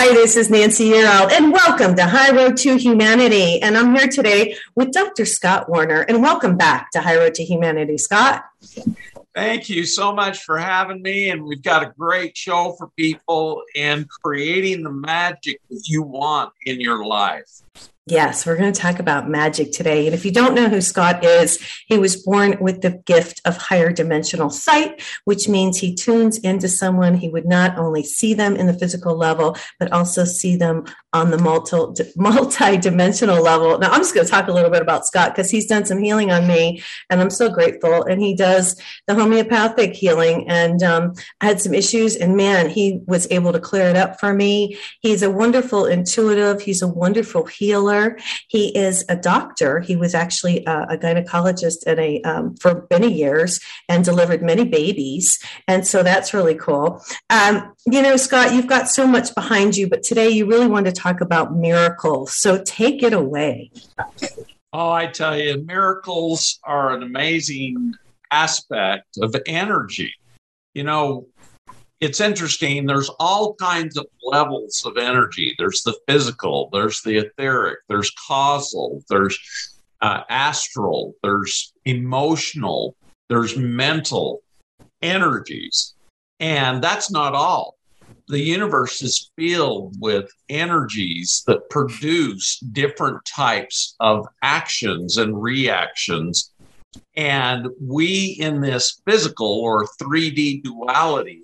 Hi, this is Nancy Yearout, and welcome to High Road to Humanity. And I'm here today with Dr. Scott Warner, and welcome back to High Road to Humanity, Scott. Thank you so much for having me. And we've got a great show for people and creating the magic that you want in your life. Yes, we're going to talk about magic today. And if you don't know who Scott is, he was born with the gift of higher dimensional sight, which means he tunes into someone. He would not only see them in the physical level, but also see them on the multi multi-dimensional level. Now, I'm just going to talk a little bit about Scott because he's done some healing on me, and I'm so grateful. And he does the homeopathic healing, and um, I had some issues, and man, he was able to clear it up for me. He's a wonderful intuitive. He's a wonderful healer. He is a doctor. He was actually a, a gynecologist a um, for many years and delivered many babies, and so that's really cool. Um, you know, Scott, you've got so much behind you, but today you really want to talk about miracles. So take it away. Oh, I tell you, miracles are an amazing aspect of energy. You know, it's interesting. There's all kinds of levels of energy. There's the physical, there's the etheric, there's causal, there's uh, astral, there's emotional, there's mental energies. And that's not all. The universe is filled with energies that produce different types of actions and reactions. And we, in this physical or 3D duality,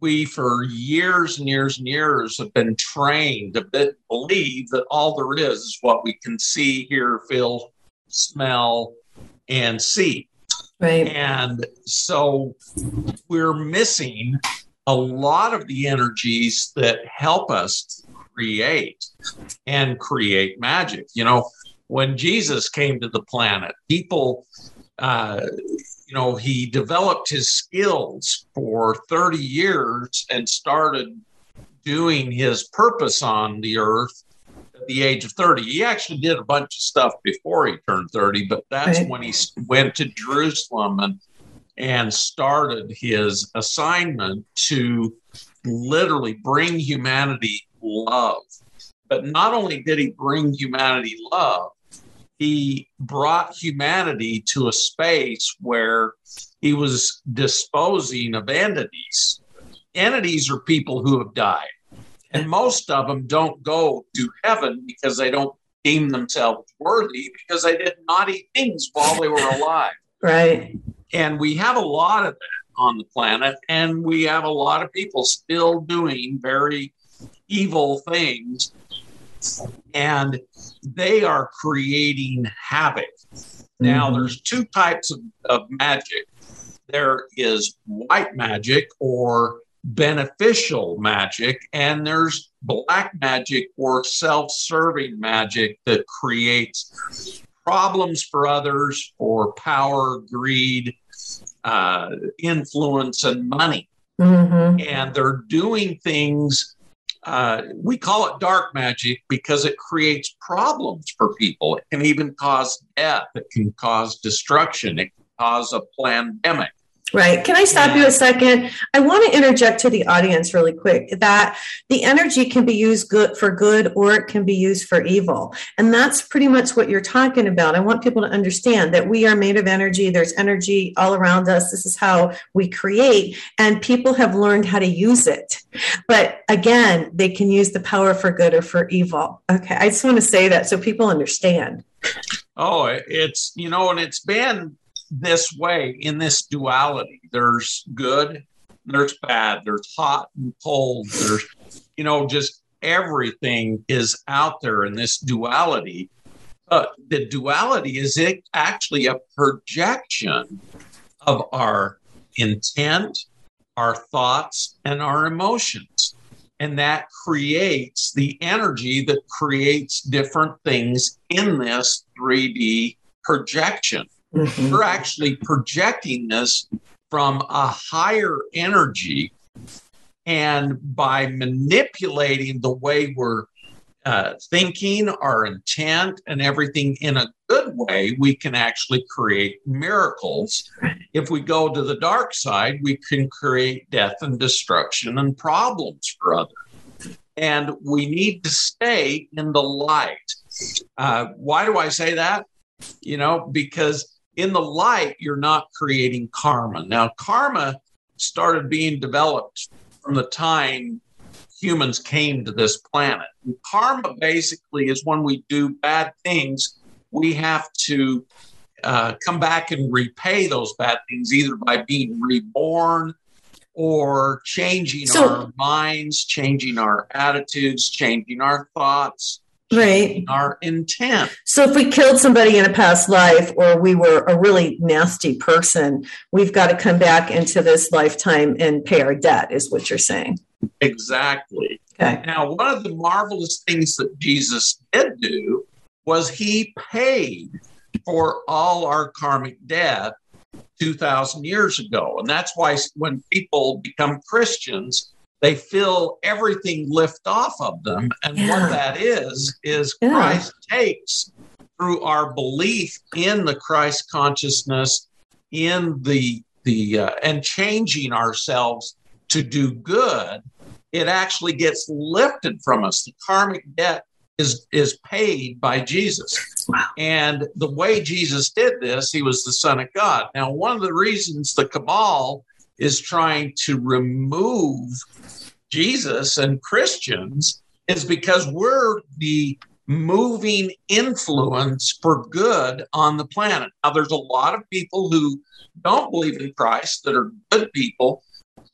we for years and years and years have been trained to be- believe that all there is is what we can see, hear, feel, smell, and see. Right. And so we're missing a lot of the energies that help us create and create magic. You know, when Jesus came to the planet, people uh, know, he developed his skills for 30 years and started doing his purpose on the earth at the age of 30. He actually did a bunch of stuff before he turned 30, but that's Right. when he went to Jerusalem and and started his assignment to literally bring humanity love. But not only did he bring humanity love, he brought humanity to a space where he was disposing of entities. Entities are people who have died, and most of them don't go to heaven because they don't deem themselves worthy because they did naughty things while they were alive. Right. And we have a lot of that on the planet, and we have a lot of people still doing very evil things, and they are creating havoc. Now, Mhm. there's two types of, of magic there is white magic or beneficial magic, and there's black magic or self serving magic that creates problems for others for power, greed, uh, influence, and money. hmm And they're doing things. Uh, we call it dark magic because it creates problems for people. It can even cause death. It can cause destruction. It can cause a pandemic. Right. Can I stop you a second? I want to interject to the audience really quick that the energy can be used good for good or it can be used for evil. And that's pretty much what you're talking about. I want people to understand that we are made of energy. There's energy all around us. This is how we create and people have learned how to use it. But again, they can use the power for good or for evil. Okay. I just want to say that so people understand. Oh, it's, you know, and it's been this way in this duality. There's good, there's bad, there's hot and cold, there's, you know, just everything is out there in this duality. But the duality is it actually a projection of our intent, our thoughts, and our emotions. and that creates the energy that creates different things in this 3D projection. Mhm. We're actually projecting this from a higher energy. And by manipulating the way we're uh, thinking, our intent, and everything in a good way, we can actually create miracles. If we go to the dark side, we can create death and destruction and problems for others. And we need to stay in the light. Uh, why do I say that? You know, because in the light, you're not creating karma. Now, karma started being developed from the time humans came to this planet. And karma basically is when we do bad things, we have to uh, come back and repay those bad things either by being reborn or changing So- our minds, changing our attitudes, changing our thoughts, Right. our intent. So if we killed somebody in a past life or we were a really nasty person, we've got to come back into this lifetime and pay our debt, is what you're saying. Exactly. Okay. Now, one of the marvelous things that Jesus did do was he paid for all our karmic debt 2,000 years ago. And that's why when people become Christians, they feel everything lift off of them. And Yeah. what that is, is Yeah. Christ takes through our belief in the Christ consciousness, in the, the, uh, and changing ourselves to do good, it actually gets lifted from us. The karmic debt is is paid by Jesus. Wow. And the way Jesus did this, he was the Son of God. Now, one of the reasons the cabal is trying to remove Jesus and Christians is because we're the moving influence for good on the planet. Now, there's a lot of people who don't believe in Christ that are good people,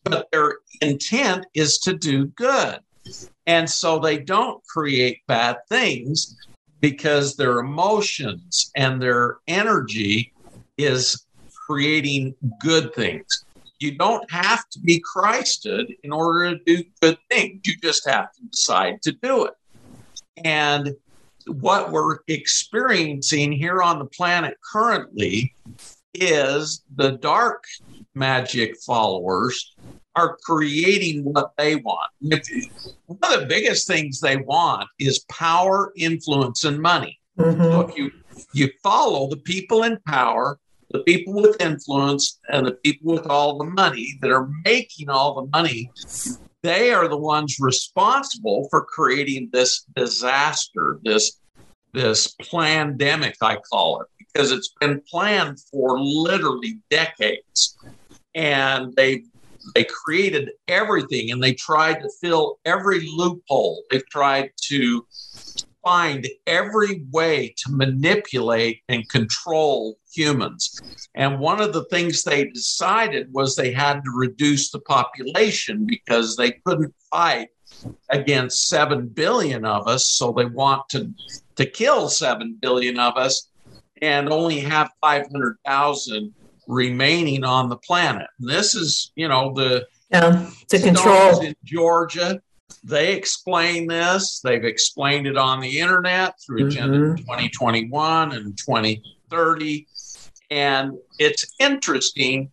but their intent is to do good. And so they don't create bad things because their emotions and their energy is creating good things. You don't have to be Christed in order to do good things. You just have to decide to do it. And what we're experiencing here on the planet currently is the dark magic followers are creating what they want. One of the biggest things they want is power, influence, and money. Mhm. So if you you follow the people in power, the people with influence, and the people with all the money that are making all the money, they are the ones responsible for creating this disaster, this this pandemic, I call it, because it's been planned for literally decades. And they they created everything and they tried to fill every loophole. They've tried to find every way to manipulate and control humans. And one of the things they decided was they had to reduce the population because they couldn't fight against 7 billion of us. So they want to, to kill 7 billion of us and only have 500,000 remaining on the planet. And this is, you know, the Yeah. To control. in Georgia. They explain this. They've explained it on the internet through Agenda Mhm. 2021 and 2030. And it's interesting.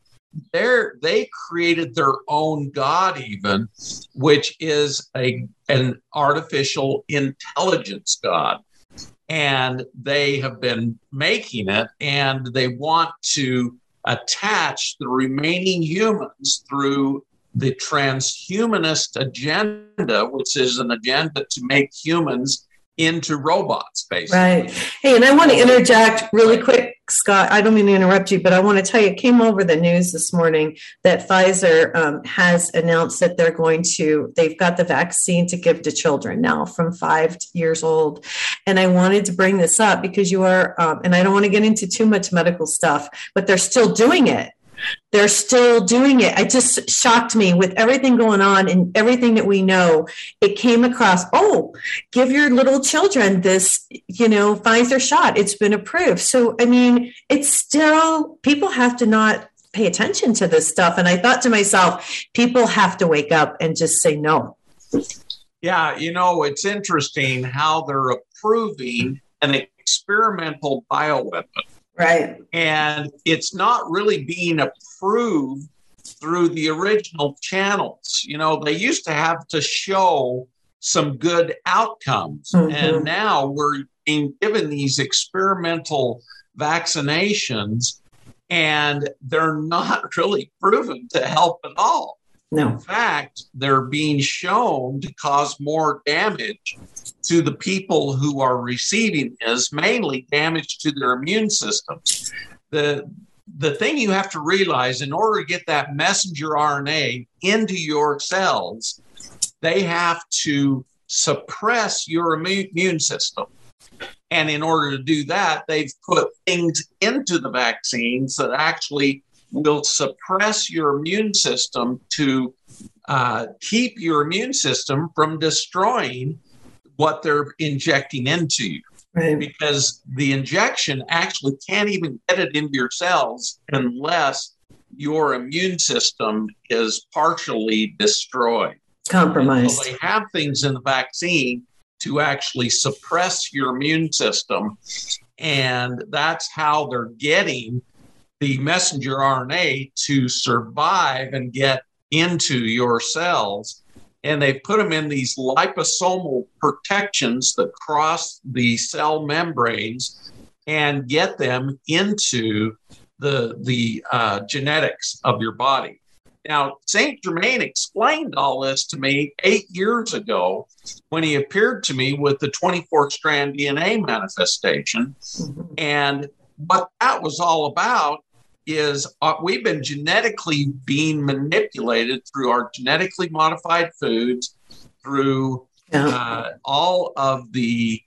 They're, they created their own God, even, which is a an artificial intelligence God. And they have been making it, and they want to attach the remaining humans through the transhumanist agenda, which is an agenda to make humans into robots, basically. Right. Hey, and I want to interject really quick, Scott. I don't mean to interrupt you, but I want to tell you, it came over the news this morning that Pfizer um, has announced that they're going to, they've got the vaccine to give to children now from five years old. And I wanted to bring this up because you are, um, and I don't want to get into too much medical stuff, but they're still doing it. They're still doing it. It just shocked me with everything going on and everything that we know. It came across, oh, give your little children this, you know, Pfizer shot. It's been approved. So, I mean, it's still, people have to not pay attention to this stuff. And I thought to myself, people have to wake up and just say no. Yeah, you know, it's interesting how they're approving an experimental bioweapon. Right. And it's not really being approved through the original channels. You know, they used to have to show some good outcomes. Mhm. And now we're being given these experimental vaccinations, and they're not really proven to help at all. No. In fact, they're being shown to cause more damage to the people who are receiving is mainly damage to their immune systems. The the thing you have to realize in order to get that messenger RNA into your cells, they have to suppress your immune system. And in order to do that, they've put things into the vaccines that actually will suppress your immune system to uh, keep your immune system from destroying what they're injecting into you Right. because the injection actually can't even get it into your cells unless your immune system is partially destroyed. Compromised. So they have things in the vaccine to actually suppress your immune system. And that's how they're getting the messenger RNA to survive and get into your cells. And they put them in these liposomal protections that cross the cell membranes and get them into the, the uh, genetics of your body. Now, St. Germain explained all this to me eight years ago when he appeared to me with the 24 strand DNA manifestation. Mhm. And what that was all about is uh, we've been genetically being manipulated through our genetically modified foods, through uh, all of the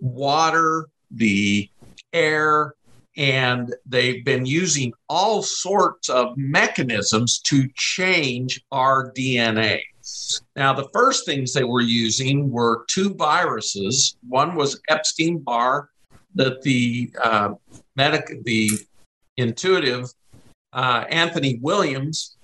water, the air, and they've been using all sorts of mechanisms to change our DNA. Now, the first things they were using were two viruses. One was Epstein Barr, that the uh, medic, the intuitive uh, Anthony Williams,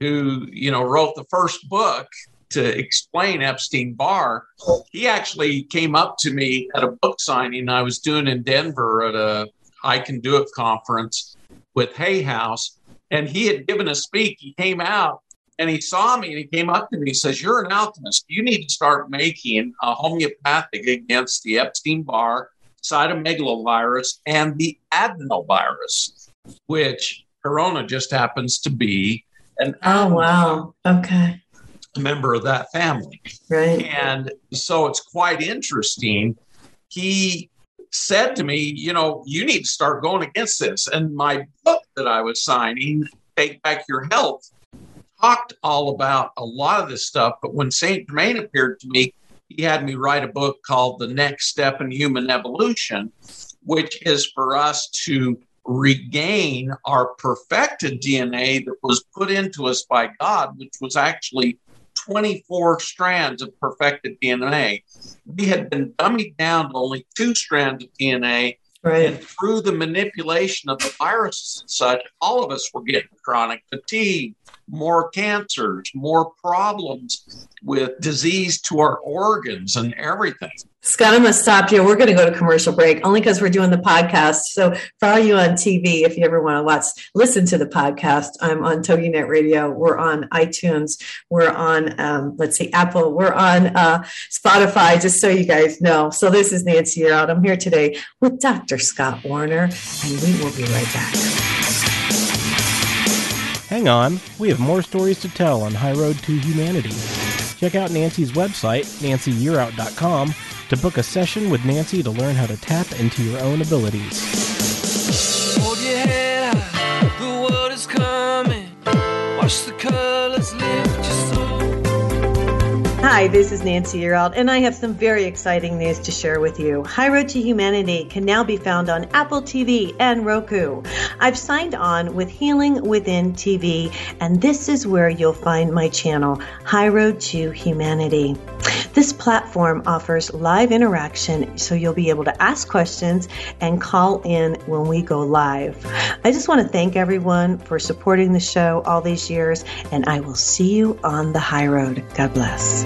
who you know wrote the first book to explain Epstein Barr, he actually came up to me at a book signing I was doing in Denver at a I Can Do It conference with Hay House, and he had given a speak. He came out and he saw me and he came up to me. He says, "You're an alchemist. You need to start making a homeopathic against the Epstein Barr." Cytomegalovirus and the adenovirus, which Corona just happens to be an Oh, wow. Okay. member of that family. Right. And so it's quite interesting. He said to me, You know, you need to start going against this. And my book that I was signing, Take Back Your Health, talked all about a lot of this stuff. But when St. Germain appeared to me, he had me write a book called The Next Step in Human Evolution, which is for us to regain our perfected DNA that was put into us by God, which was actually 24 strands of perfected DNA. We had been dummied down to only two strands of DNA. Right. And through the manipulation of the viruses and such, all of us were getting chronic fatigue, more cancers, more problems with disease to our organs and everything. Scott, I'm going to stop you. We're going to go to commercial break only because we're doing the podcast. So, for all you on TV, if you ever want to watch, listen to the podcast. I'm on TogiNet Radio. We're on iTunes. We're on, um, let's see, Apple. We're on uh, Spotify, just so you guys know. So, this is Nancy Yearout. I'm here today with Dr. Scott Warner, and we will be right back. Hang on, we have more stories to tell on High Road to Humanity. Check out Nancy's website, nancyyearout.com, to book a session with Nancy to learn how to tap into your own abilities. The world is coming. Watch the colors lift. Hi, this is Nancy Yearout, and I have some very exciting news to share with you. High Road to Humanity can now be found on Apple TV and Roku. I've signed on with Healing Within TV, and this is where you'll find my channel, High Road to Humanity. This platform offers live interaction, so you'll be able to ask questions and call in when we go live. I just want to thank everyone for supporting the show all these years, and I will see you on the high road. God bless.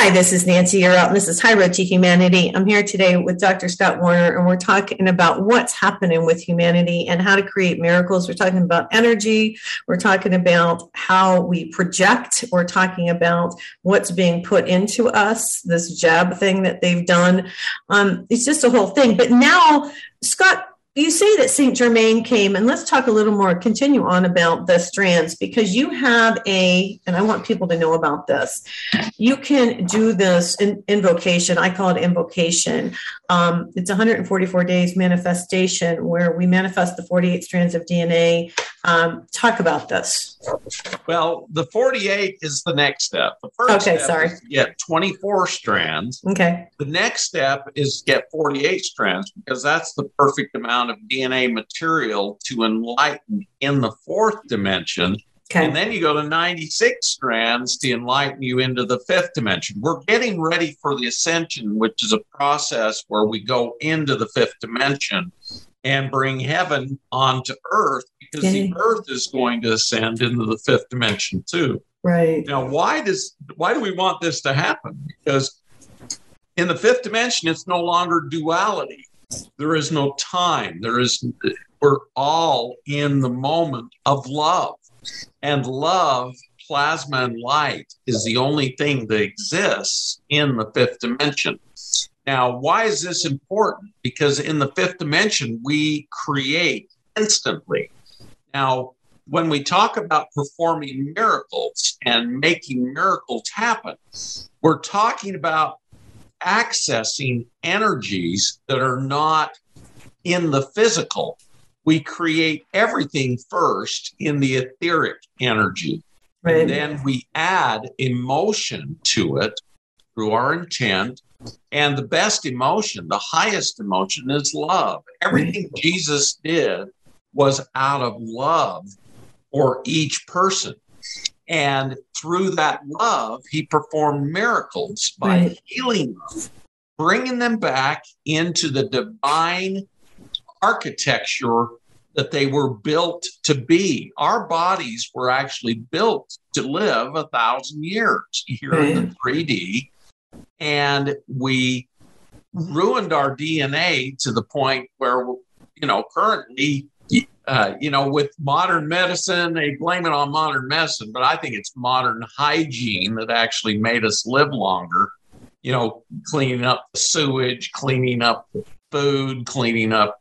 Hi, this is Nancy Yearout. This is High Road to Humanity. I'm here today with Dr. Scott Warner, and we're talking about what's happening with humanity and how to create miracles. We're talking about energy. We're talking about how we project. We're talking about what's being put into us, this jab thing that they've done. Um, it's just a whole thing. But now, Scott, you say that Saint Germain came, and let's talk a little more, continue on about the strands because you have a, and I want people to know about this. You can do this in, invocation. I call it invocation. Um, it's 144 days manifestation where we manifest the 48 strands of DNA. Um, talk about this. Well, the 48 is the next step. The first Okay, step sorry. is to get 24 strands. Okay. The next step is get 48 strands because that's the perfect amount of DNA material to enlighten in the fourth dimension. Okay. And then you go to 96 strands to enlighten you into the fifth dimension. We're getting ready for the ascension, which is a process where we go into the fifth dimension and bring heaven onto earth because the earth is going to ascend into the fifth dimension too. Right. Now, why does why do we want this to happen? Because in the fifth dimension, it's no longer duality. There is no time. There is we're all in the moment of love. And love, plasma and light is the only thing that exists in the fifth dimension. Now, why is this important? Because in the fifth dimension, we create instantly. Now, when we talk about performing miracles and making miracles happen, we're talking about accessing energies that are not in the physical. We create everything first in the etheric energy. Right. And then we add emotion to it through our intent. And the best emotion, the highest emotion is love. Everything Jesus did was out of love for each person. And through that love, he performed miracles by Right. healing them, bringing them back into the divine architecture that they were built to be. Our bodies were actually built to live a thousand years here in the 3D. And we ruined our DNA to the point where, you know, currently, uh, you know, with modern medicine, they blame it on modern medicine, but I think it's modern hygiene that actually made us live longer. You know, cleaning up the sewage, cleaning up food, cleaning up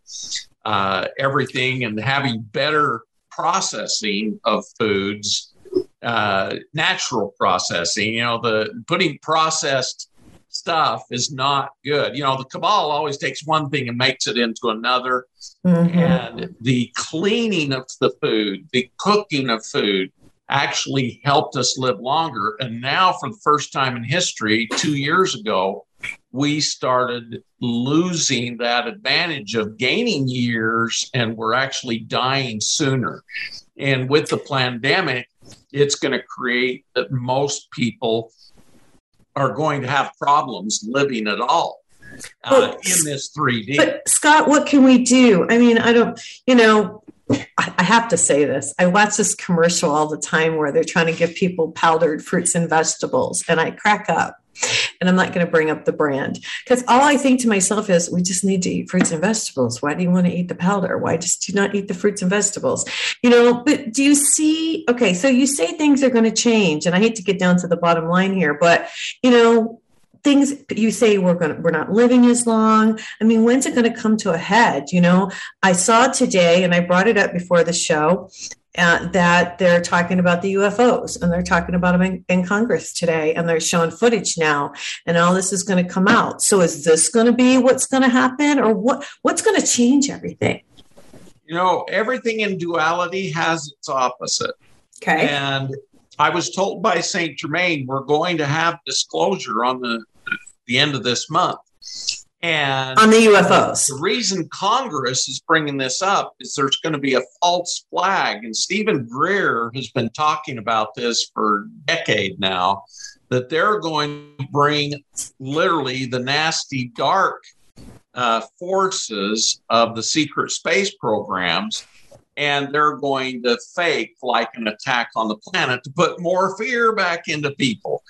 uh, everything, and having better processing of foods, uh, natural processing. You know, the putting processed stuff is not good. You know, the cabal always takes one thing and makes it into another Mhm. and the cleaning of the food, the cooking of food actually helped us live longer. And now, for the first time in history, two years ago, we started losing that advantage of gaining years and we're actually dying sooner. And with the pandemic, it's going to create that most people are going to have problems living at all uh, Well, in this 3D. But Scott, what can we do? I mean, I don't, you know, I, I have to say this. I watch this commercial all the time where they're trying to give people powdered fruits and vegetables, and I crack up. And I'm not going to bring up the brand because all I think to myself is, we just need to eat fruits and vegetables. Why do you want to eat the powder? Why just do not eat the fruits and vegetables? You know, but do you see? Okay, so you say things are going to change, and I hate to get down to the bottom line here, but you know, things you say we're going to we're not living as long i mean when's it going to come to a head you know i saw today and i brought it up before the show uh, that they're talking about the ufos and they're talking about them in, in congress today and they're showing footage now and all this is going to come out so is this going to be what's going to happen or what what's going to change everything You know, everything in duality has its opposite. okay And I was told by St. Germain we're going to have disclosure on the the end of this month. And on the UFOs. the reason Congress is bringing this up is there's going to be a false flag. And Steven Greer has been talking about this for a decade now that they're going to bring literally the nasty, dark uh, forces of the secret space programs. And they're going to fake like an attack on the planet to put more fear back into people.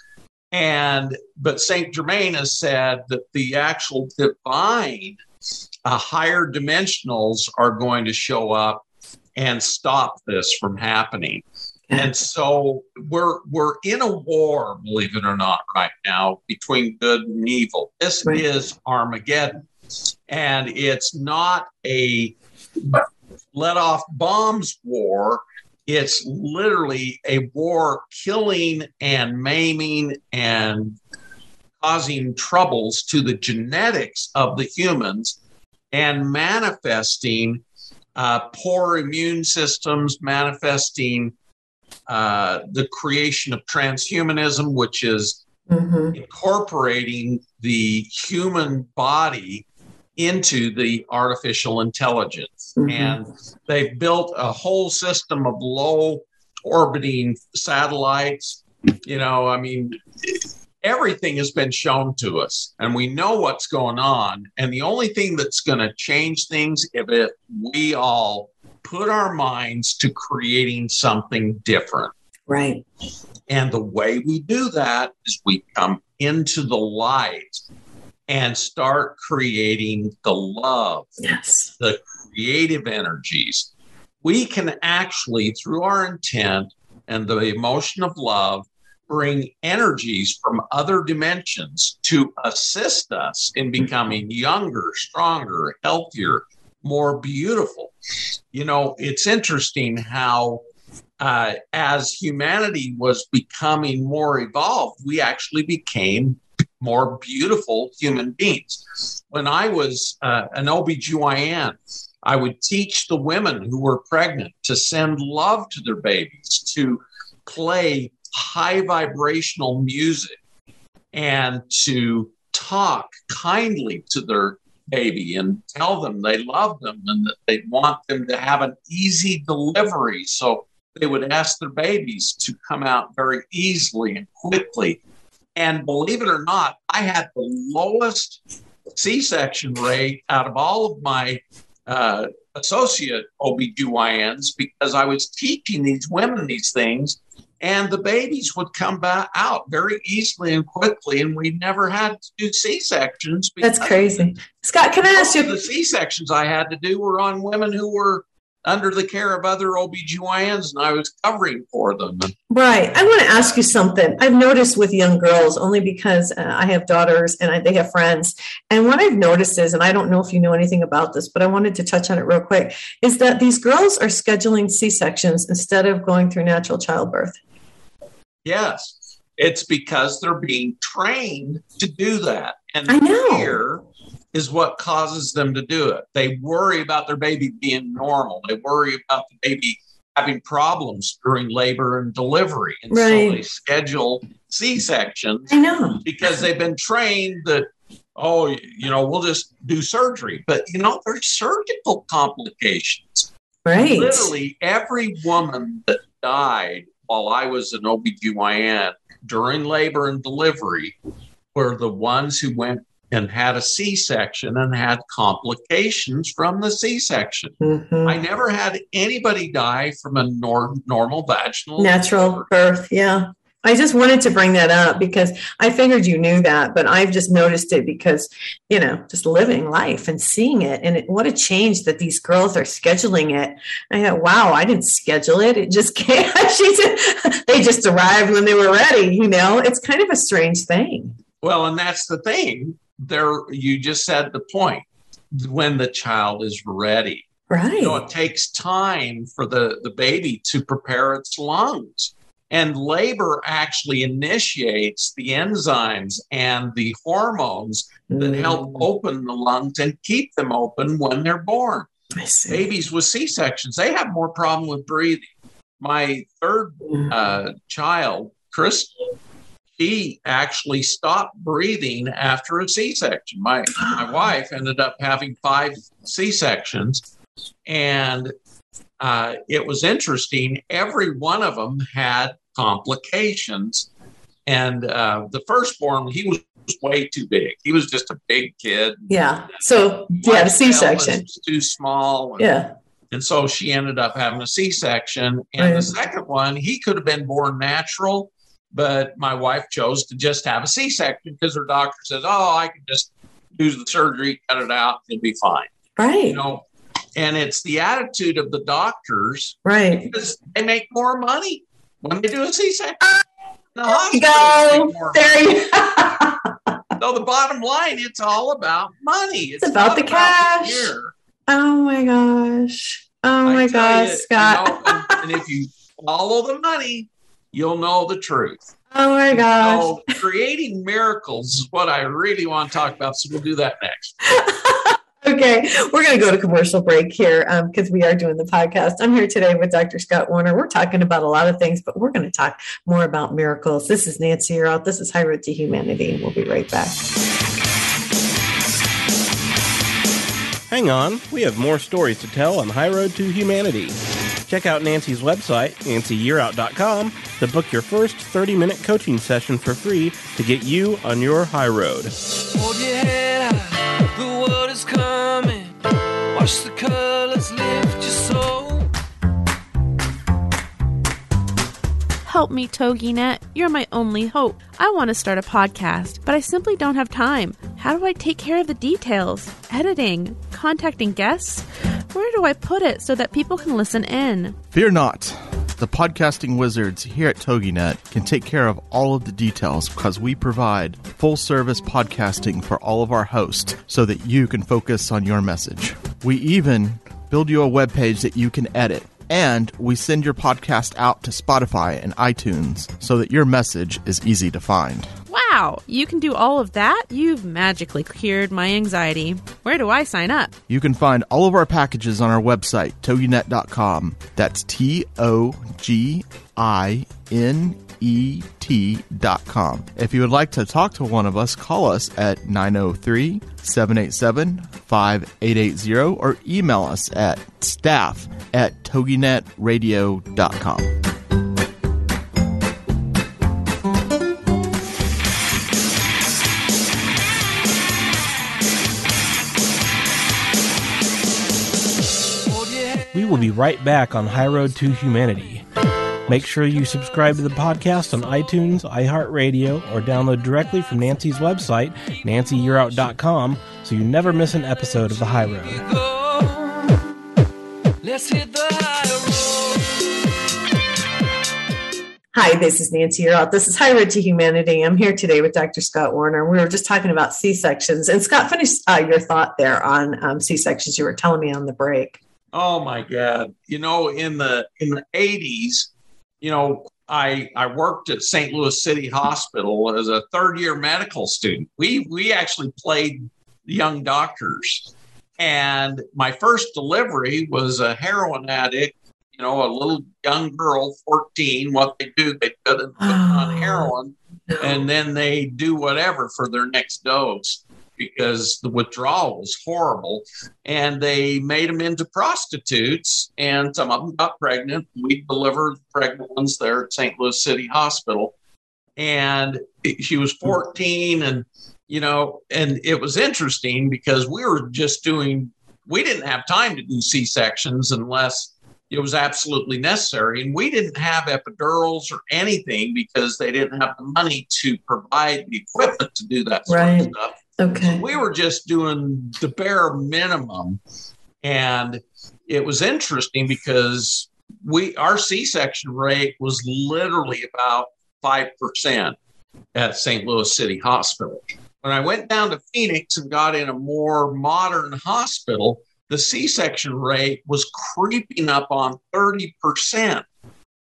And but Saint Germain has said that the actual divine, uh, higher dimensionals are going to show up and stop this from happening. And so we're we're in a war, believe it or not, right now between good and evil. This Right. is Armageddon, and it's not a let off bombs war. It's literally a war killing and maiming and causing troubles to the genetics of the humans and manifesting uh, poor immune systems, manifesting uh, the creation of transhumanism, which is Mhm. incorporating the human body into the artificial intelligence. Mhm. And they've built a whole system of low orbiting satellites. You know, I mean, everything has been shown to us and we know what's going on. And the only thing that's going to change things if it, we all put our minds to creating something different. Right. And the way we do that is we come into the light and start creating the love, Yes. the creative energies. We can actually, through our intent and the emotion of love, bring energies from other dimensions to assist us in becoming younger, stronger, healthier, more beautiful. You know, it's interesting how uh, as humanity was becoming more evolved, we actually became more beautiful human beings. When I was uh, an OBGYN, I would teach the women who were pregnant to send love to their babies, to play high vibrational music, and to talk kindly to their baby and tell them they love them and that they want them to have an easy delivery. So they would ask their babies to come out very easily and quickly. And believe it or not, I had the lowest C section rate out of all of my uh, associate OBGYNs because I was teaching these women these things. And the babies would come back out very easily and quickly, and we never had to do C sections. That's crazy. Scott, can I ask you? The? C sections I had to do were on women who were under the care of other OBGYNs, and I was covering for them. Right. I want to ask you something. I've noticed with young girls, only because uh, I have daughters and I, they have friends. And what I've noticed is, and I don't know if you know anything about this, but I wanted to touch on it real quick, is that these girls are scheduling C sections instead of going through natural childbirth. Yes, it's because they're being trained to do that. And I know. fear is what causes them to do it. They worry about their baby being normal, they worry about the baby having problems during labor and delivery. And so they schedule C sections I know. because they've been trained that oh you know we'll just do surgery but you know there's surgical complications Right. literally every woman that died while i was an obgyn during labor and delivery were the ones who went and had a c-section and had complications from the c-section Mhm. i never had anybody die from a nor- normal vaginal Natural birth. Yeah. I just wanted to bring that up because I figured you knew that, but I've just noticed it because, you know, just living life and seeing it. And it, what a change that these girls are scheduling it. I thought, wow, I didn't schedule it. It just came. she said, they just arrived when they were ready. You know, it's kind of a strange thing. Well, and that's the thing. There, you just said the point. When the child is ready, Right. you know, it takes time for the the baby to prepare its lungs, and labor actually initiates the enzymes and the hormones that help Mm, open the lungs and keep them open when they're born. I see. Babies with C sections, they have more problem with breathing. My third Mm. uh, child, Crystal, she actually stopped breathing after a C-section. My my wife ended up having five C-sections, and uh, it was interesting. Every one of them had complications, and uh, the firstborn he was way too big. He was just a big kid. Yeah. So yeah, had a C section. Too small. And, Yeah. and so she ended up having a C section. And the second one, he could have been born natural, but my wife chose to just have a C section because her doctor says, "Oh, I can just do the surgery, cut it out, it'll be fine." Right. You know. And it's the attitude of the doctors Right. because they make more money when they do a C section. The There you go. more There you so the bottom line, it's all about money. It's, about not the cash. year. Oh my gosh. Oh I my gosh, you, you Scott. know, and, and if you follow the money, you'll know the truth. Oh my gosh. So creating miracles is what I really want to talk about. So we'll do that next. okay, we're going to go to commercial break here um, because we are doing the podcast. I'm here today with Dr. Scott Warner. We're talking about a lot of things, but we're going to talk more about miracles. This is Nancy Yearout. This is High Road to Humanity, and we'll be right back. Hang on, we have more stories to tell on High Road to Humanity. Check out Nancy's website, nancyyearout.com, to book your first 30 minute coaching session for free to get you on your high road. Hold your head high, the world is coming. Watch the colors lift your soul. Help me, TogiNet. You're my only hope. I want to start a podcast, but I simply don't have time. How do I take care of the details? Editing? Contacting guests? Where do I put it so that people can listen in? Fear not. The podcasting wizards here at TogiNet can take care of all of the details because we provide full service podcasting for all of our hosts so that you can focus on your message. We even build you a web page that you can edit. And we send your podcast out to Spotify and iTunes so that your message is easy to find. Wow, you can do all of that? You've magically cured my anxiety. Where do I sign up? You can find all of our packages on our website, toginet.com. That's T O G I N T.com. If you would like to talk to one of us, call us at 903 787 5880 or email us at staff at toginetradio.com. We will be right back on High Road to Humanity. Make sure you subscribe to the podcast on iTunes, iHeartRadio, or download directly from Nancy's website, nancyyearout.com, so you never miss an episode of The High Road. Let's hit the high road. Hi, this is Nancy Yearout. This is High Road to Humanity. I'm here today with Dr. Scott Warner. We were just talking about C sections, and Scott, finish uh, your thought there on um, C sections. You were telling me on the break. Oh my God! You know, in the in the eighties, you know, I I worked at St. Louis City Hospital as a third year medical student. We we actually played the young doctors, and my first delivery was a heroin addict. You know, a little young girl, fourteen. What they do, they put them on Oh. heroin, and then they do whatever for their next dose because the withdrawal was horrible. And they made them into prostitutes and some of them got pregnant. We delivered pregnant ones there at st louis city hospital. And she was 14 and you know and it was interesting because we were just doing we didn't have time to do c-sections unless it was absolutely necessary. And we didn't have epidurals or anything because they didn't have the money to provide the equipment to do that sort Right. of stuff Okay. we were just doing the bare minimum. And it was interesting because we our c-section rate was literally about 5% at st louis city hospital. When i went down to phoenix and got in a more modern hospital the c-section rate was creeping up on 30%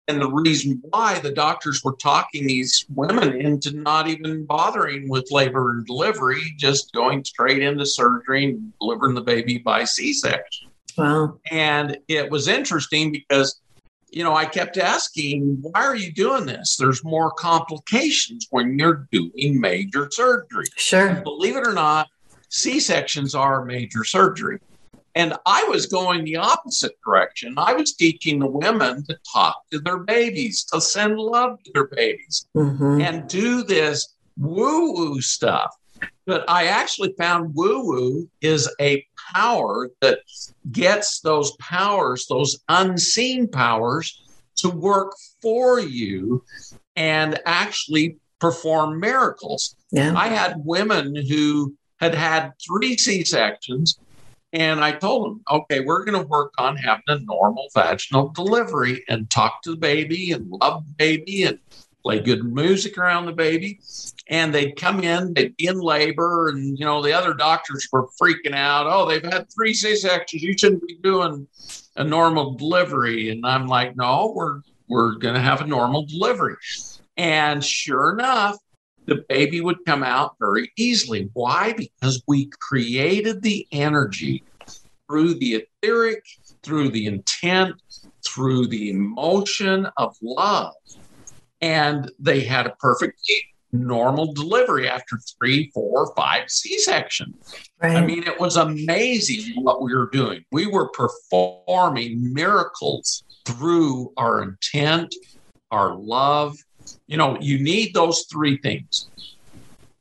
and the reason why the doctors were talking these women into not even bothering with labor and delivery, just going straight into surgery and delivering the baby by C section. Wow. And it was interesting because you know, I kept asking, why are you doing this? There's more complications when you're doing major surgery. Sure. Believe it or not, C sections are major surgery. And I was going the opposite direction. I was teaching the women to talk to their babies, to send love to their babies, hmm and do this woo woo stuff. But I actually found woo woo is a power that gets those powers, those unseen powers, to work for you and actually perform miracles. Yeah. I had women who had had three C sections, and I told them, okay, we're going to work on having a normal vaginal delivery and talk to the baby and love the baby and play good music around the baby. And they'd come in, they'd be in labor, and you know, the other doctors were freaking out. Oh, they've had three C sections. You shouldn't be doing a normal delivery. And I'm like, no, we're we're going to have a normal delivery. And sure enough, the baby would come out very easily. Why? Because we created the energy through the etheric, through the intent, through the emotion of love. And they had a perfectly normal delivery after three, four, five C sections. Right. I mean, it was amazing what we were doing. We were performing miracles through our intent, our love. You know, you need those three things.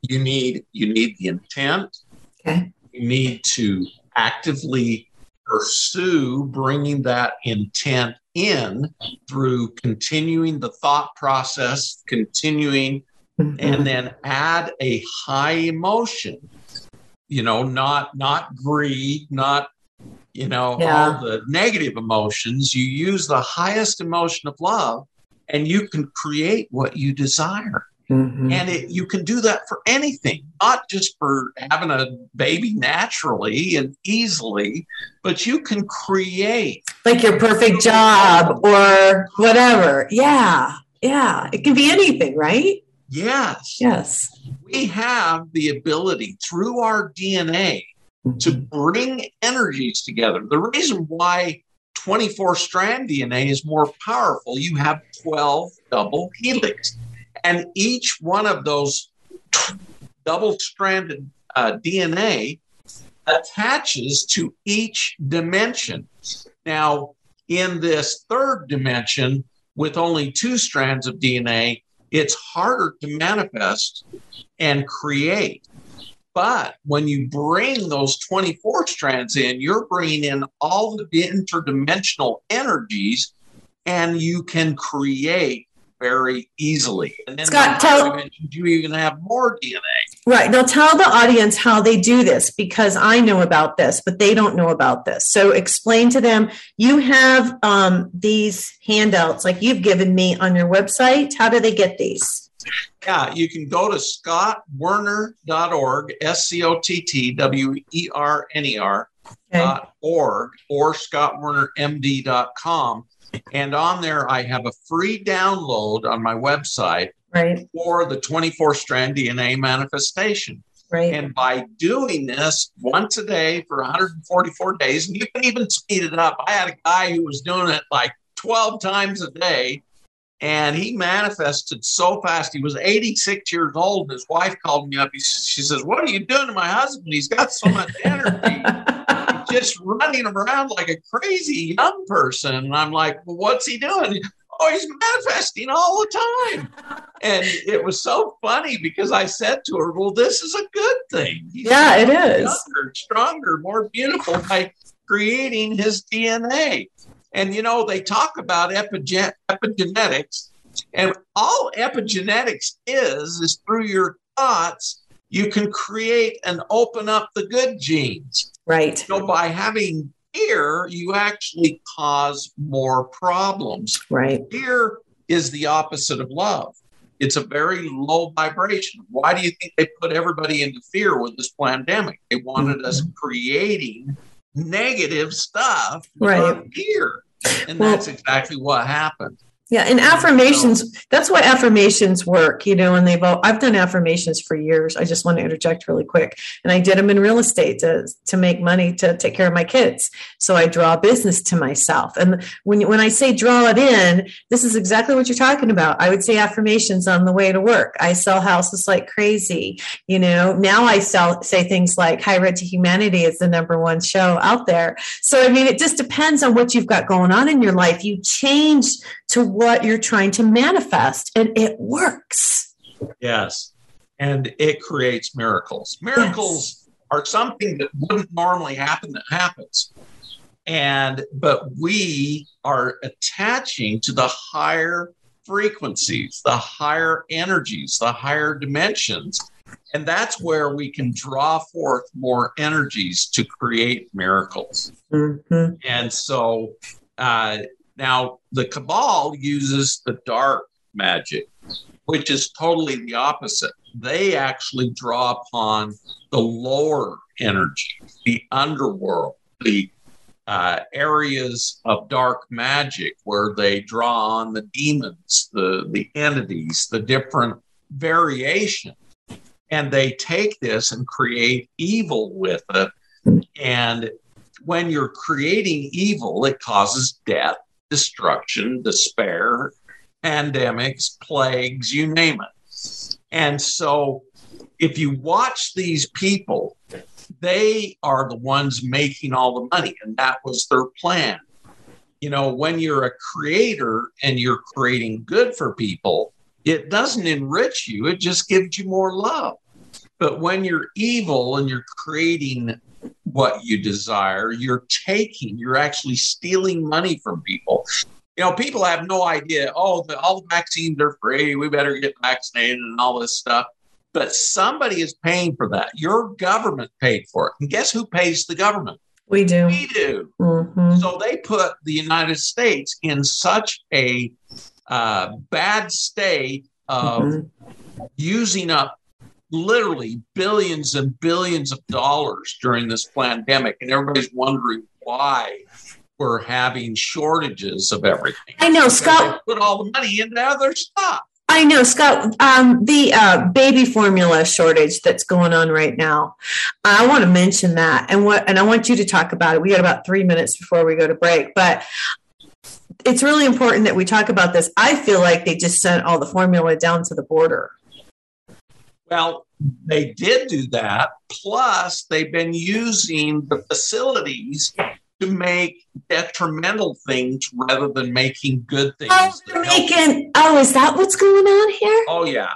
You need you need the intent. okay. You need to actively pursue bringing that intent in through continuing the thought process, continuing Mhm. and then add a high emotion you know not not greed not you know Yeah. all the negative emotions you use the highest emotion of love and you can create what you desire Mhm. and it, you can do that for anything not just for having a baby naturally and easily but you can create like your perfect job or whatever. Yeah. Yeah. It can be anything, right? yes Yes. we have the ability through our DNA to bring energies together. The reason why 24 strand DNA is more powerful, you have 12 double helix, and each one of those double stranded uh, DNA attaches to each dimension. Now, in this third dimension, with only two strands of DNA, it's harder to manifest and create. But when you bring those 24 strands in, you're bringing in all the interdimensional energies and you can create very easily. And then Scott, tell- you even have more DNA. Right. Now tell the audience how they do this because I know about this, but they don't know about this. So explain to them you have um, these handouts like you've given me on your website. How do they get these? Yeah, you can go to scottwerner.org, S C O T T W E R N E R Okay. dot org or scottwernermd.com. And on there, I have a free download on my website Right. for the 24 strand DNA manifestation. Right. And by doing this once a day for 144 days, and you can even speed it up. I had a guy who was doing it like 12 times a day, and he manifested so fast. He was 86 years old. and His wife called me up. He, she says, What are you doing to my husband? He's got so much energy. Just running around like a crazy young person. And I'm like, Well, what's he doing? Oh, he's manifesting all the time. And it was so funny because I said to her, Well, this is a good thing. He's yeah, it is. younger, stronger, more beautiful by creating his DNA. And you know, they talk about epigen- epigenetics, and all epigenetics is is through your thoughts, you can create and open up the good genes. Right. So by having fear, you actually cause more problems. Right. Fear is the opposite of love. It's a very low vibration. Why do you think they put everybody into fear with this pandemic? They wanted us mm-hmm. creating negative stuff Right. fear. And Well- that's exactly what happened. Yeah, and affirmations, that's why affirmations work, you know, and they've, all, I've done affirmations for years. I just want to interject really quick. And I did them in real estate to, to make money to take care of my kids. So I draw business to myself. And when, when I say draw it in, this is exactly what you're talking about. I would say affirmations on the way to work. I sell houses like crazy. You know, now I sell, say things like High Road to Humanity is the number one show out there. So, I mean, it just depends on what you've got going on in your life. You change to what you're trying to manifest, and it works. Yes. And it creates miracles. Miracles yes. are something that wouldn't normally happen that happens. And, but we are attaching to the higher frequencies, the higher energies, the higher dimensions. And that's where we can draw forth more energies to create miracles. Mm-hmm. And so uh, now, the Cabal uses the dark magic, which is totally the opposite. They actually draw upon the lower energy, the underworld, the uh, areas of dark magic where they draw on the demons, the, the entities, the different variations. And they take this and create evil with it. And when you're creating evil, it causes death destruction, despair, pandemics, plagues, you name it. And so if you watch these people, they are the ones making all the money, and that was their plan. You know, when you're a creator and you're creating good for people, it doesn't enrich you, it just gives you more love. But when you're evil and you're creating what you desire. You're taking, you're actually stealing money from people. You know, people have no idea, oh, the, all the vaccines are free. We better get vaccinated and all this stuff. But somebody is paying for that. Your government paid for it. And guess who pays the government? We do. We do. Mm-hmm. So they put the United States in such a uh, bad state of mm-hmm. using up literally billions and billions of dollars during this pandemic, and everybody's wondering why we're having shortages of everything. I know, Scott. put all the money into other stuff. I know, Scott. Um, the uh, baby formula shortage that's going on right now. I want to mention that, and what, and I want you to talk about it. We got about three minutes before we go to break, but it's really important that we talk about this. I feel like they just sent all the formula down to the border. Well, they did do that. Plus, they've been using the facilities to make detrimental things rather than making good things. Oh, they're making. Oh, is that what's going on here? Oh, yeah,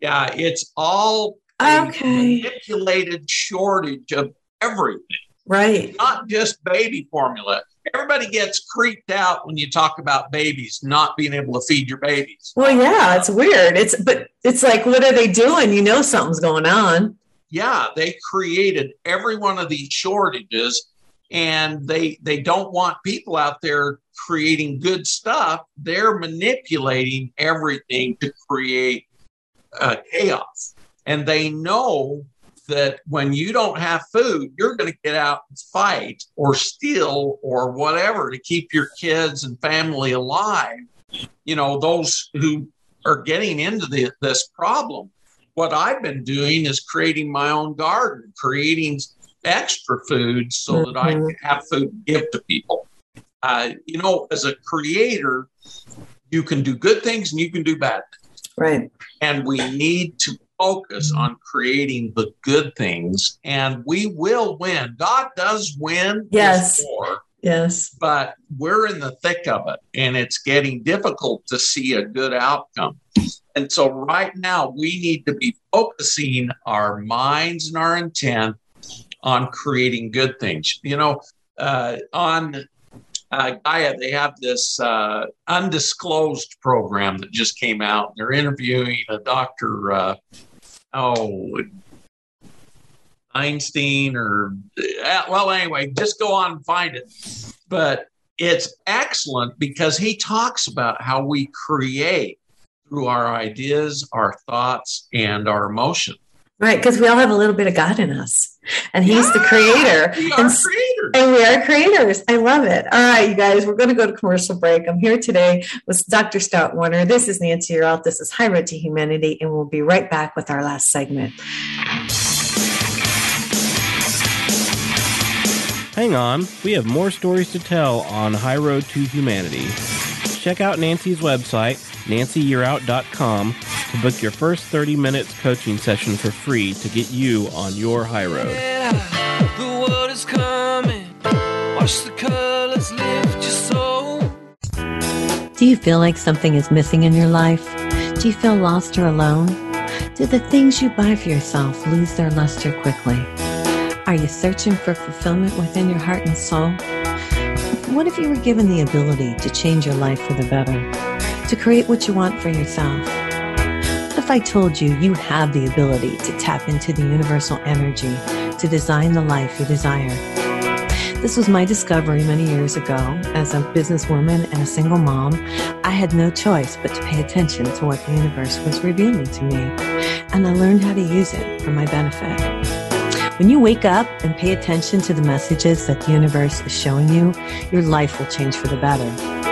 yeah. It's all okay. manipulated shortage of everything. Right. Not just baby formula everybody gets creeped out when you talk about babies not being able to feed your babies. Well, yeah, it's weird. It's but it's like, what are they doing? You know, something's going on. Yeah, they created every one of these shortages, and they they don't want people out there creating good stuff. They're manipulating everything to create uh, chaos, and they know that when you don't have food, you're going to get out and fight or steal or whatever to keep your kids and family alive. You know, those who are getting into the, this problem. What I've been doing is creating my own garden, creating extra food so mm-hmm. that I mm-hmm. can have food to give to people. Uh, you know, as a creator, you can do good things and you can do bad things. Right. And we need to focus on creating the good things and we will win. God does win. Yes. Yes. But we're in the thick of it and it's getting difficult to see a good outcome. And so, right now, we need to be focusing our minds and our intent on creating good things. You know, uh, on uh, Gaia, they have this uh, undisclosed program that just came out. They're interviewing a doctor, uh, oh, Einstein or, uh, well, anyway, just go on and find it. But it's excellent because he talks about how we create through our ideas, our thoughts, and our emotions. Right, because we all have a little bit of God in us. And he's the creator. We And are s- creators. and we are creators. I love it. All right, you guys, we're going to go to commercial break. I'm here today with Dr. Scott Werner. This is Nancy Yearout. This is High Road to Humanity, and we'll be right back with our last segment. Hang on, we have more stories to tell on High Road to Humanity. Check out Nancy's website, nancyyearout.com, to book your first 30 minutes coaching session for free to get you on your high road. Yeah, the world is coming. Watch the colors lift your soul. Do you feel like something is missing in your life? Do you feel lost or alone? Do the things you buy for yourself lose their luster quickly? Are you searching for fulfillment within your heart and soul? What if you were given the ability to change your life for the better? To create what you want for yourself? What if I told you you have the ability to tap into the universal energy to design the life you desire? This was my discovery many years ago. As a businesswoman and a single mom, I had no choice but to pay attention to what the universe was revealing to me. And I learned how to use it for my benefit. When you wake up and pay attention to the messages that the universe is showing you, your life will change for the better.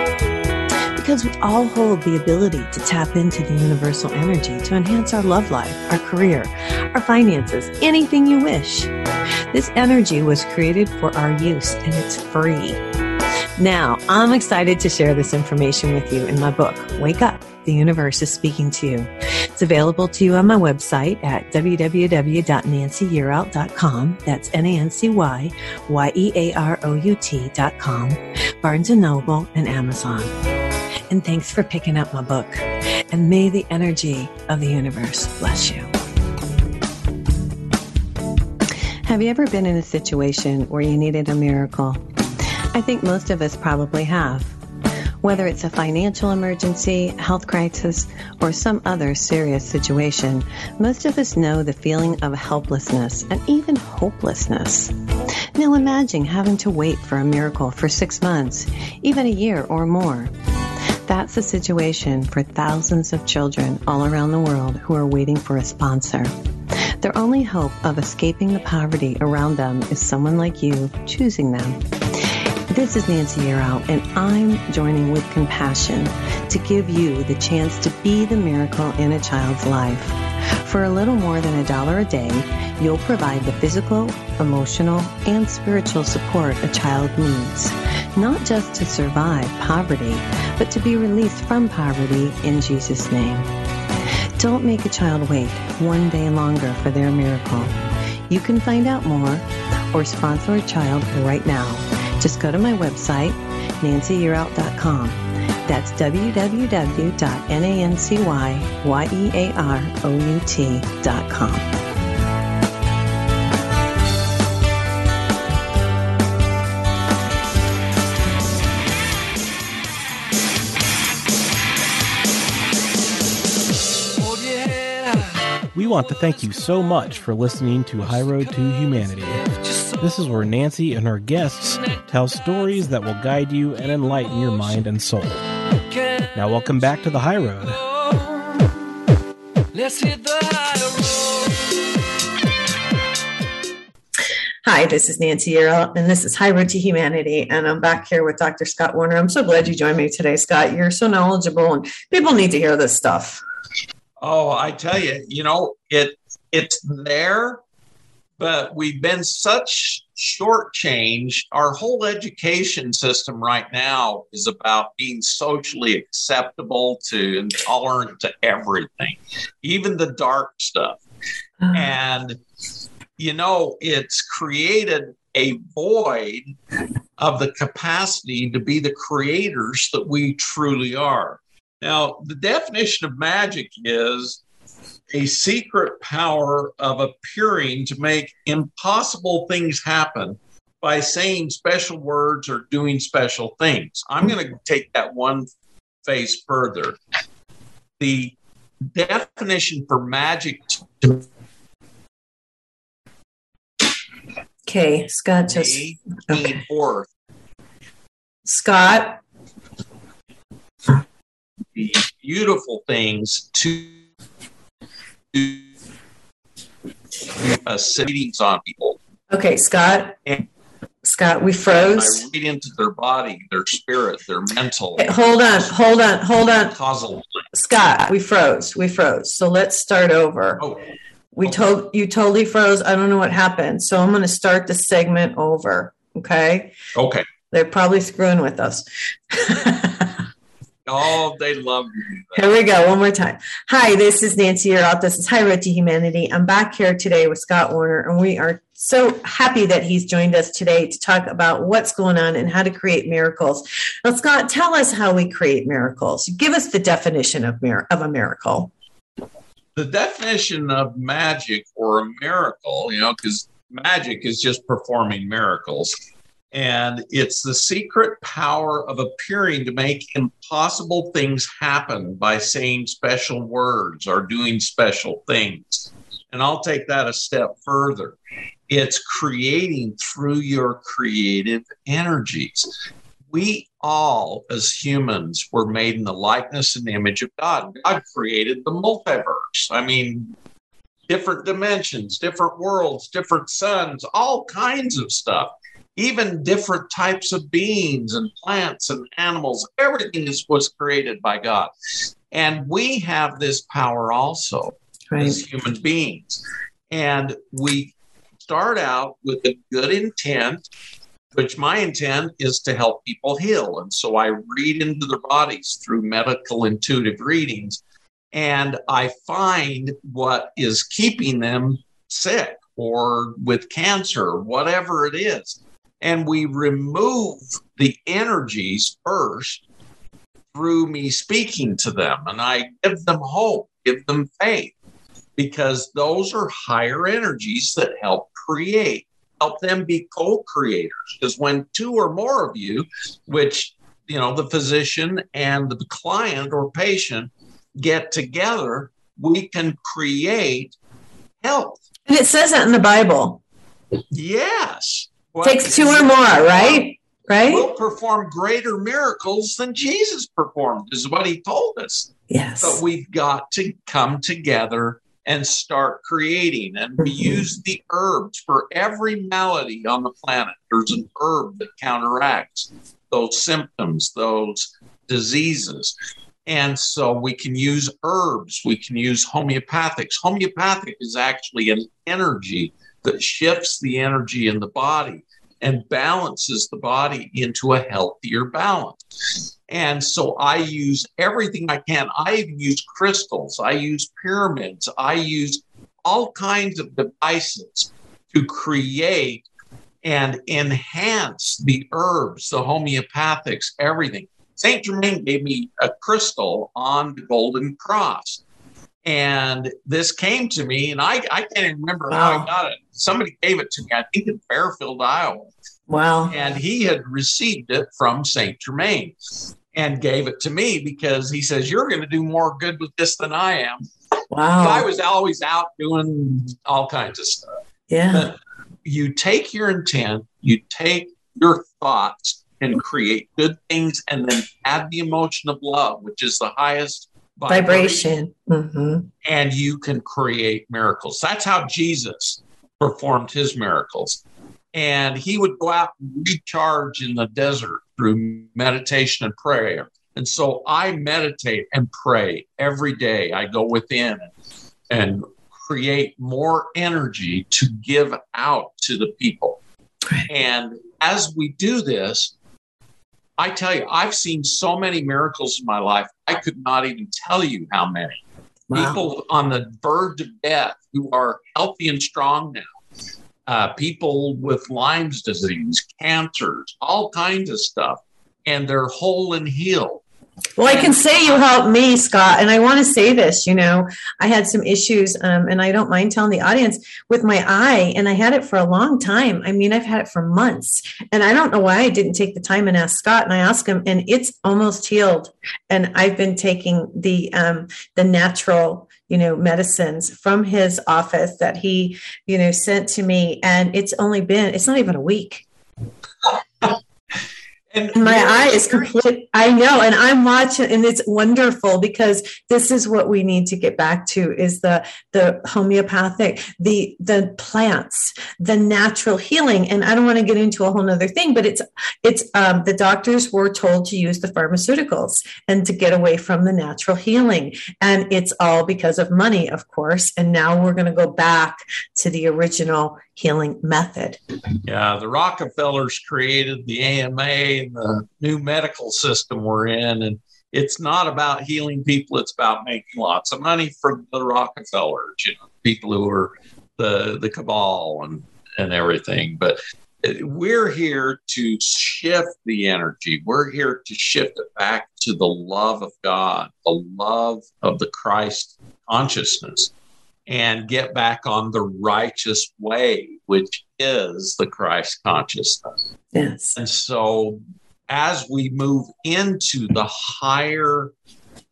Because we all hold the ability to tap into the universal energy to enhance our love life, our career, our finances, anything you wish. This energy was created for our use and it's free. Now, I'm excited to share this information with you in my book, Wake Up, The Universe is Speaking to You. It's available to you on my website at www.nancyyearout.com. That's N-A-N-C-Y Y-E-A-R-O-U-T.com, Barnes & Noble, and Amazon. And thanks for picking up my book. And may the energy of the universe bless you. Have you ever been in a situation where you needed a miracle? I think most of us probably have. Whether it's a financial emergency, health crisis, or some other serious situation, most of us know the feeling of helplessness and even hopelessness. Now imagine having to wait for a miracle for six months, even a year or more. That's the situation for thousands of children all around the world who are waiting for a sponsor. Their only hope of escaping the poverty around them is someone like you choosing them. This is Nancy Yearout, and I'm joining with compassion to give you the chance to be the miracle in a child's life. For a little more than a dollar a day, you'll provide the physical, emotional, and spiritual support a child needs, not just to survive poverty, but to be released from poverty in Jesus' name. Don't make a child wait one day longer for their miracle. You can find out more or sponsor a child right now. Just go to my website, nancyyearout.com. That's www.nancyyearout.com. want to thank you so much for listening to High Road to Humanity. This is where Nancy and her guests tell stories that will guide you and enlighten your mind and soul. Now, welcome back to the High Road. Let's hit the high road. Hi, this is Nancy Yearout, and this is High Road to Humanity. And I'm back here with Dr. Scott Werner. I'm so glad you joined me today, Scott. You're so knowledgeable, and people need to hear this stuff. Oh, I tell you, you know, it it's there, but we've been such shortchanged. Our whole education system right now is about being socially acceptable to and tolerant to everything, even the dark stuff. Uh-huh. And you know, it's created a void of the capacity to be the creators that we truly are. Now, the definition of magic is a secret power of appearing to make impossible things happen by saying special words or doing special things. I'm going to take that one phase further. The definition for magic to Okay, Scott just okay. Scott. The beautiful things to to uh, readings on people. Okay, Scott. And- Scott, we I froze. read into their body, their spirit, their mental, Hey, Hold on, hold on, hold on. causal. Scott, we froze. We froze. So let's start over. Oh, We Okay. told you totally froze. I don't know what happened. So I'm going to start the segment over. Okay. okay. They're probably screwing with us. Oh, they love you. Here we go. One more time. Hi, this is Nancy Yearout. This is High Road to Humanity. I'm back here today with Scott Werner, and we are so happy that he's joined us today to talk about what's going on and how to create miracles. Now, Scott, tell us how we create miracles. Give us the definition of, mir- of a miracle. The definition of magic or a miracle, you know, because magic is just performing miracles. And it's the secret power of appearing to make impossible things happen by saying special words or doing special things. And I'll take that a step further. It's creating through your creative energies. We all, as humans, were made in the likeness and image of God. God created the multiverse. I mean, different dimensions, different worlds, different suns, all kinds of stuff even different types of beings and plants and animals. Everything is, was created by God. And we have this power also Right. as human beings. And we start out with a good intent, which my intent is to help people heal. And so I read into their bodies through medical intuitive readings, and I find what is keeping them sick or with cancer, whatever it is. And we remove the energies first through me speaking to them. And I give them hope, give them faith, because those are higher energies that help create, help them be co creators. Because when two or more of you, which, you know, the physician and the client or patient get together, we can create health. And it says that in the Bible. Yes. Takes two or more, right? Right? Will perform greater miracles than Jesus performed, is what he told us. Yes. But we've got to come together and start creating. And we Mhm. use the herbs for every malady on the planet. There's an herb that counteracts those symptoms, those diseases. And so we can use herbs, we can use homeopathics. Homeopathic is actually an energy that shifts the energy in the body and balances the body into a healthier balance. And so I use everything I can. I even use crystals, I use pyramids, I use all kinds of devices to create and enhance the herbs, the homeopathics, everything. St. Germain gave me a crystal on the Golden Cross. And this came to me, and I, I can't even remember how I got it. Somebody gave it to me, I think in Fairfield, Iowa wow. and he had received it from Saint Germain and gave it to me because he says you're going to do more good with this than I am. Wow. I was always out doing all kinds of stuff. yeah. You take your intent, you take your thoughts and create good things, and then add the emotion of love, which is the highest Vibration. hmm and you can create miracles. That's how Jesus performed his miracles. And he would go out and recharge in the desert through meditation and prayer. And so I meditate and pray every day. I go within and create more energy to give out to the people. And as we do this, I tell you, I've seen so many miracles in my life. I could not even tell you how many Wow. people on the verge of death who are healthy and strong now, uh, people with Lyme's disease, cancers, all kinds of stuff, and they're whole and healed. Well, I can say you helped me, Scott, and I want to say this. You know, I had some issues, um, and I don't mind telling the audience with my eye, and I had it for a long time. I mean, I've had it for months, and I don't know why I didn't take the time and ask Scott. And I asked him, and it's almost healed. And I've been taking the um, the natural, you know, medicines from his office that he, you know, sent to me, and it's only been it's not even a week. And my eye is complete. I know, and I'm watching, and it's wonderful because this is what we need to get back to: is the the homeopathic, the the plants, the natural healing. And I don't want to get into a whole nother thing, but it's it's um, the doctors were told to use the pharmaceuticals and to get away from the natural healing, and it's all because of money, of course. And now we're going to go back to the original healing method. Yeah, the Rockefellers created the AMA and the new medical system we're in. And it's not about healing people, it's about making lots of money for the Rockefellers, you know, people who are the, the cabal and, and everything. But uh, we're here to shift the energy. We're here to shift it back to the love of God, the love of the Christ consciousness and get back on the righteous way, which is the Christ consciousness. Yes. And so, as we move into the higher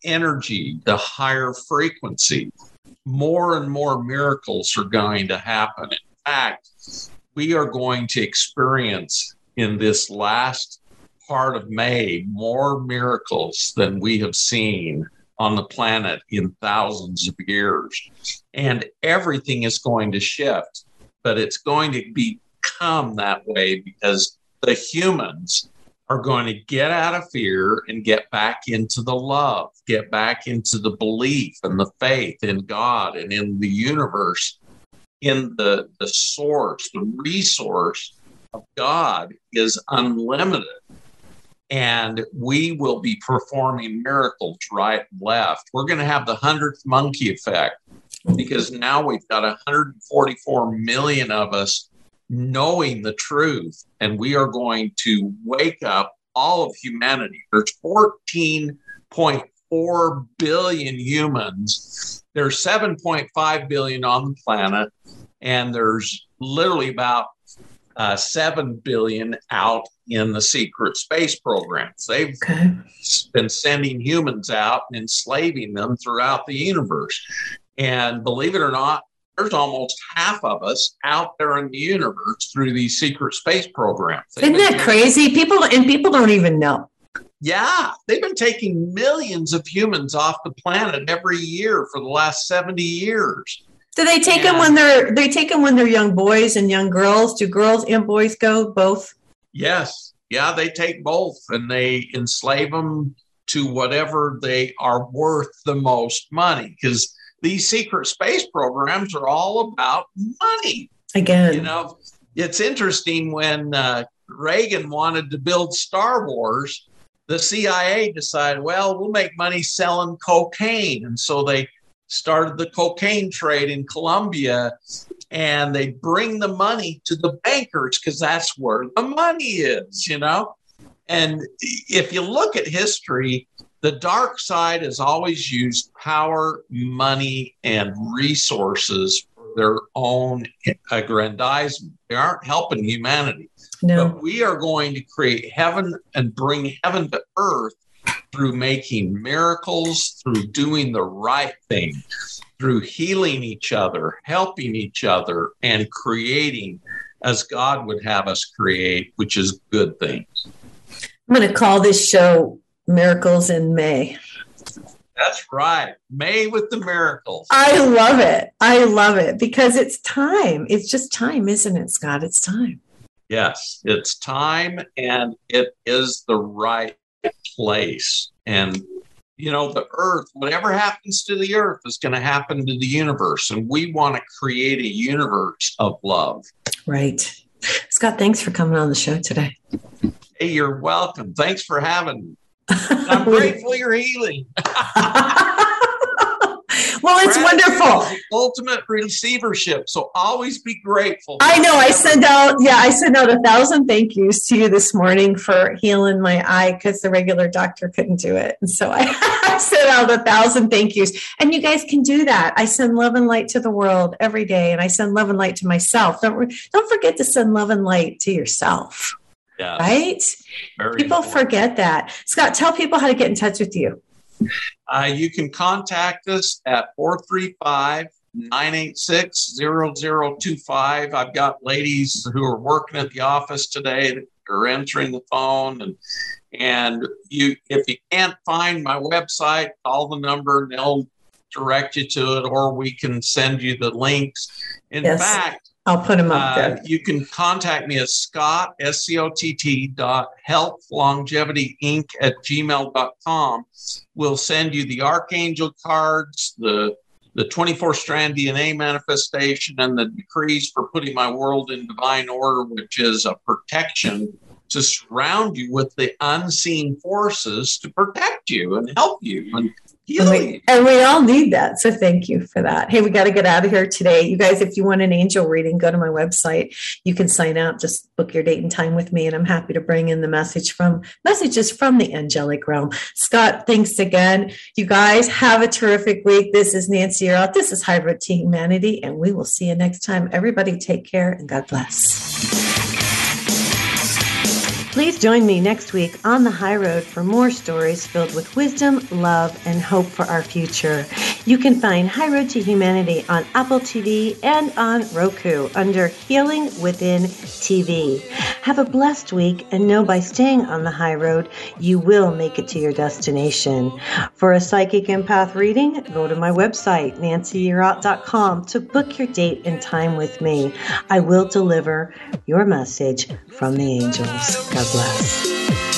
energy, the higher frequency, more and more miracles are going to happen. In fact, we are going to experience in this last part of May more miracles than we have seen on the planet in thousands of years. And everything is going to shift, but it's going to become that way because the humans are going to get out of fear and get back into the love, get back into the belief and the faith in God and in the universe, in the, the source, the resource of God is unlimited. And we will be performing miracles right and left. We're going to have the hundredth monkey effect because now we've got 144 million of us knowing the truth, and we are going to wake up all of humanity. There's 14.4 billion humans. There's 7.5 billion on the planet, and there's literally about uh, 7 billion out in the secret space programs. They've Okay. been sending humans out and enslaving them throughout the universe. And believe it or not, there's almost half of us out there in the universe through these secret space programs. They've Isn't that crazy? People and people don't even know. Yeah, they've been taking millions of humans off the planet every year for the last 70 years. Do they take them when they're they take them when they're young boys and young girls? Do girls and boys go both? Yes. Yeah, they take both and they enslave them to whatever they are worth the most money because these secret space programs are all about money. Again, You know, it's interesting when uh, Reagan wanted to build Star Wars, the CIA decided, well, we'll make money selling cocaine. And so they started the cocaine trade in Colombia and they bring the money to the bankers because that's where the money is, you know? And if you look at history, the dark side has always used power, money, and resources for their own aggrandizement. They aren't helping humanity. no. But we are going to create heaven and bring heaven to earth through making miracles, through doing the right thing, through healing each other, helping each other, and creating as God would have us create, which is good things. I'm going to call this show Miracles in May. That's right. May with the miracles. I love it. I love it because it's time. It's just time, isn't it, Scott? It's time. Yes, it's time and it is the right place. And, you know, the earth, whatever happens to the earth is going to happen to the universe. And we want to create a universe of love. Right. Scott, thanks for coming on the show today. Hey, you're welcome. Thanks for having me. I'm grateful you're healing. well, it's Gratitude wonderful. ultimate receivership. So always be grateful. I know. I sent out, yeah, I sent out a thousand thank yous to you this morning for healing my eye because the regular doctor couldn't do it. And so I, I sent out a thousand thank yous. And you guys can do that. I send love and light to the world every day, and I send love and light to myself. Don't don't forget to send love and light to yourself. Yeah, Right? very People important. forget that. Scott, tell people how to get in touch with you. Uh, you can contact us at 435 986 0025. I've got ladies who are working at the office today that are entering the phone and and you if you can't find my website call the number and they'll direct you to it or we can send you the links in Yes. fact I'll put them up uh, there. you can contact me at scott s-c-o-t-t dot health longevity inc at gmail.com we'll send you the archangel cards the the 24 strand dna manifestation and the decrees for putting my world in divine order which is a protection to surround you with the unseen forces to protect you and help you and heal And we, and we all need that. So thank you for that. Hey, we got to get out of here today. You guys, if you want an angel reading, go to my website. You can sign up, just book your date and time with me. And I'm happy to bring in the message from messages from the angelic realm. Scott, thanks again. You guys have a terrific week. This is Nancy Yearout. This is High Road to Humanity. And we will see you next time. Everybody take care and God bless. Please join me next week on the high road for more stories filled with wisdom, love, and hope for our future. You can find High Road to Humanity on Apple TV and on Roku under Healing Within TV. Have a blessed week and know by staying on the high road, you will make it to your destination. For a psychic empath reading, go to my website, nancyyearout.com, to book your date and time with me. I will deliver your message from the angels. God bless.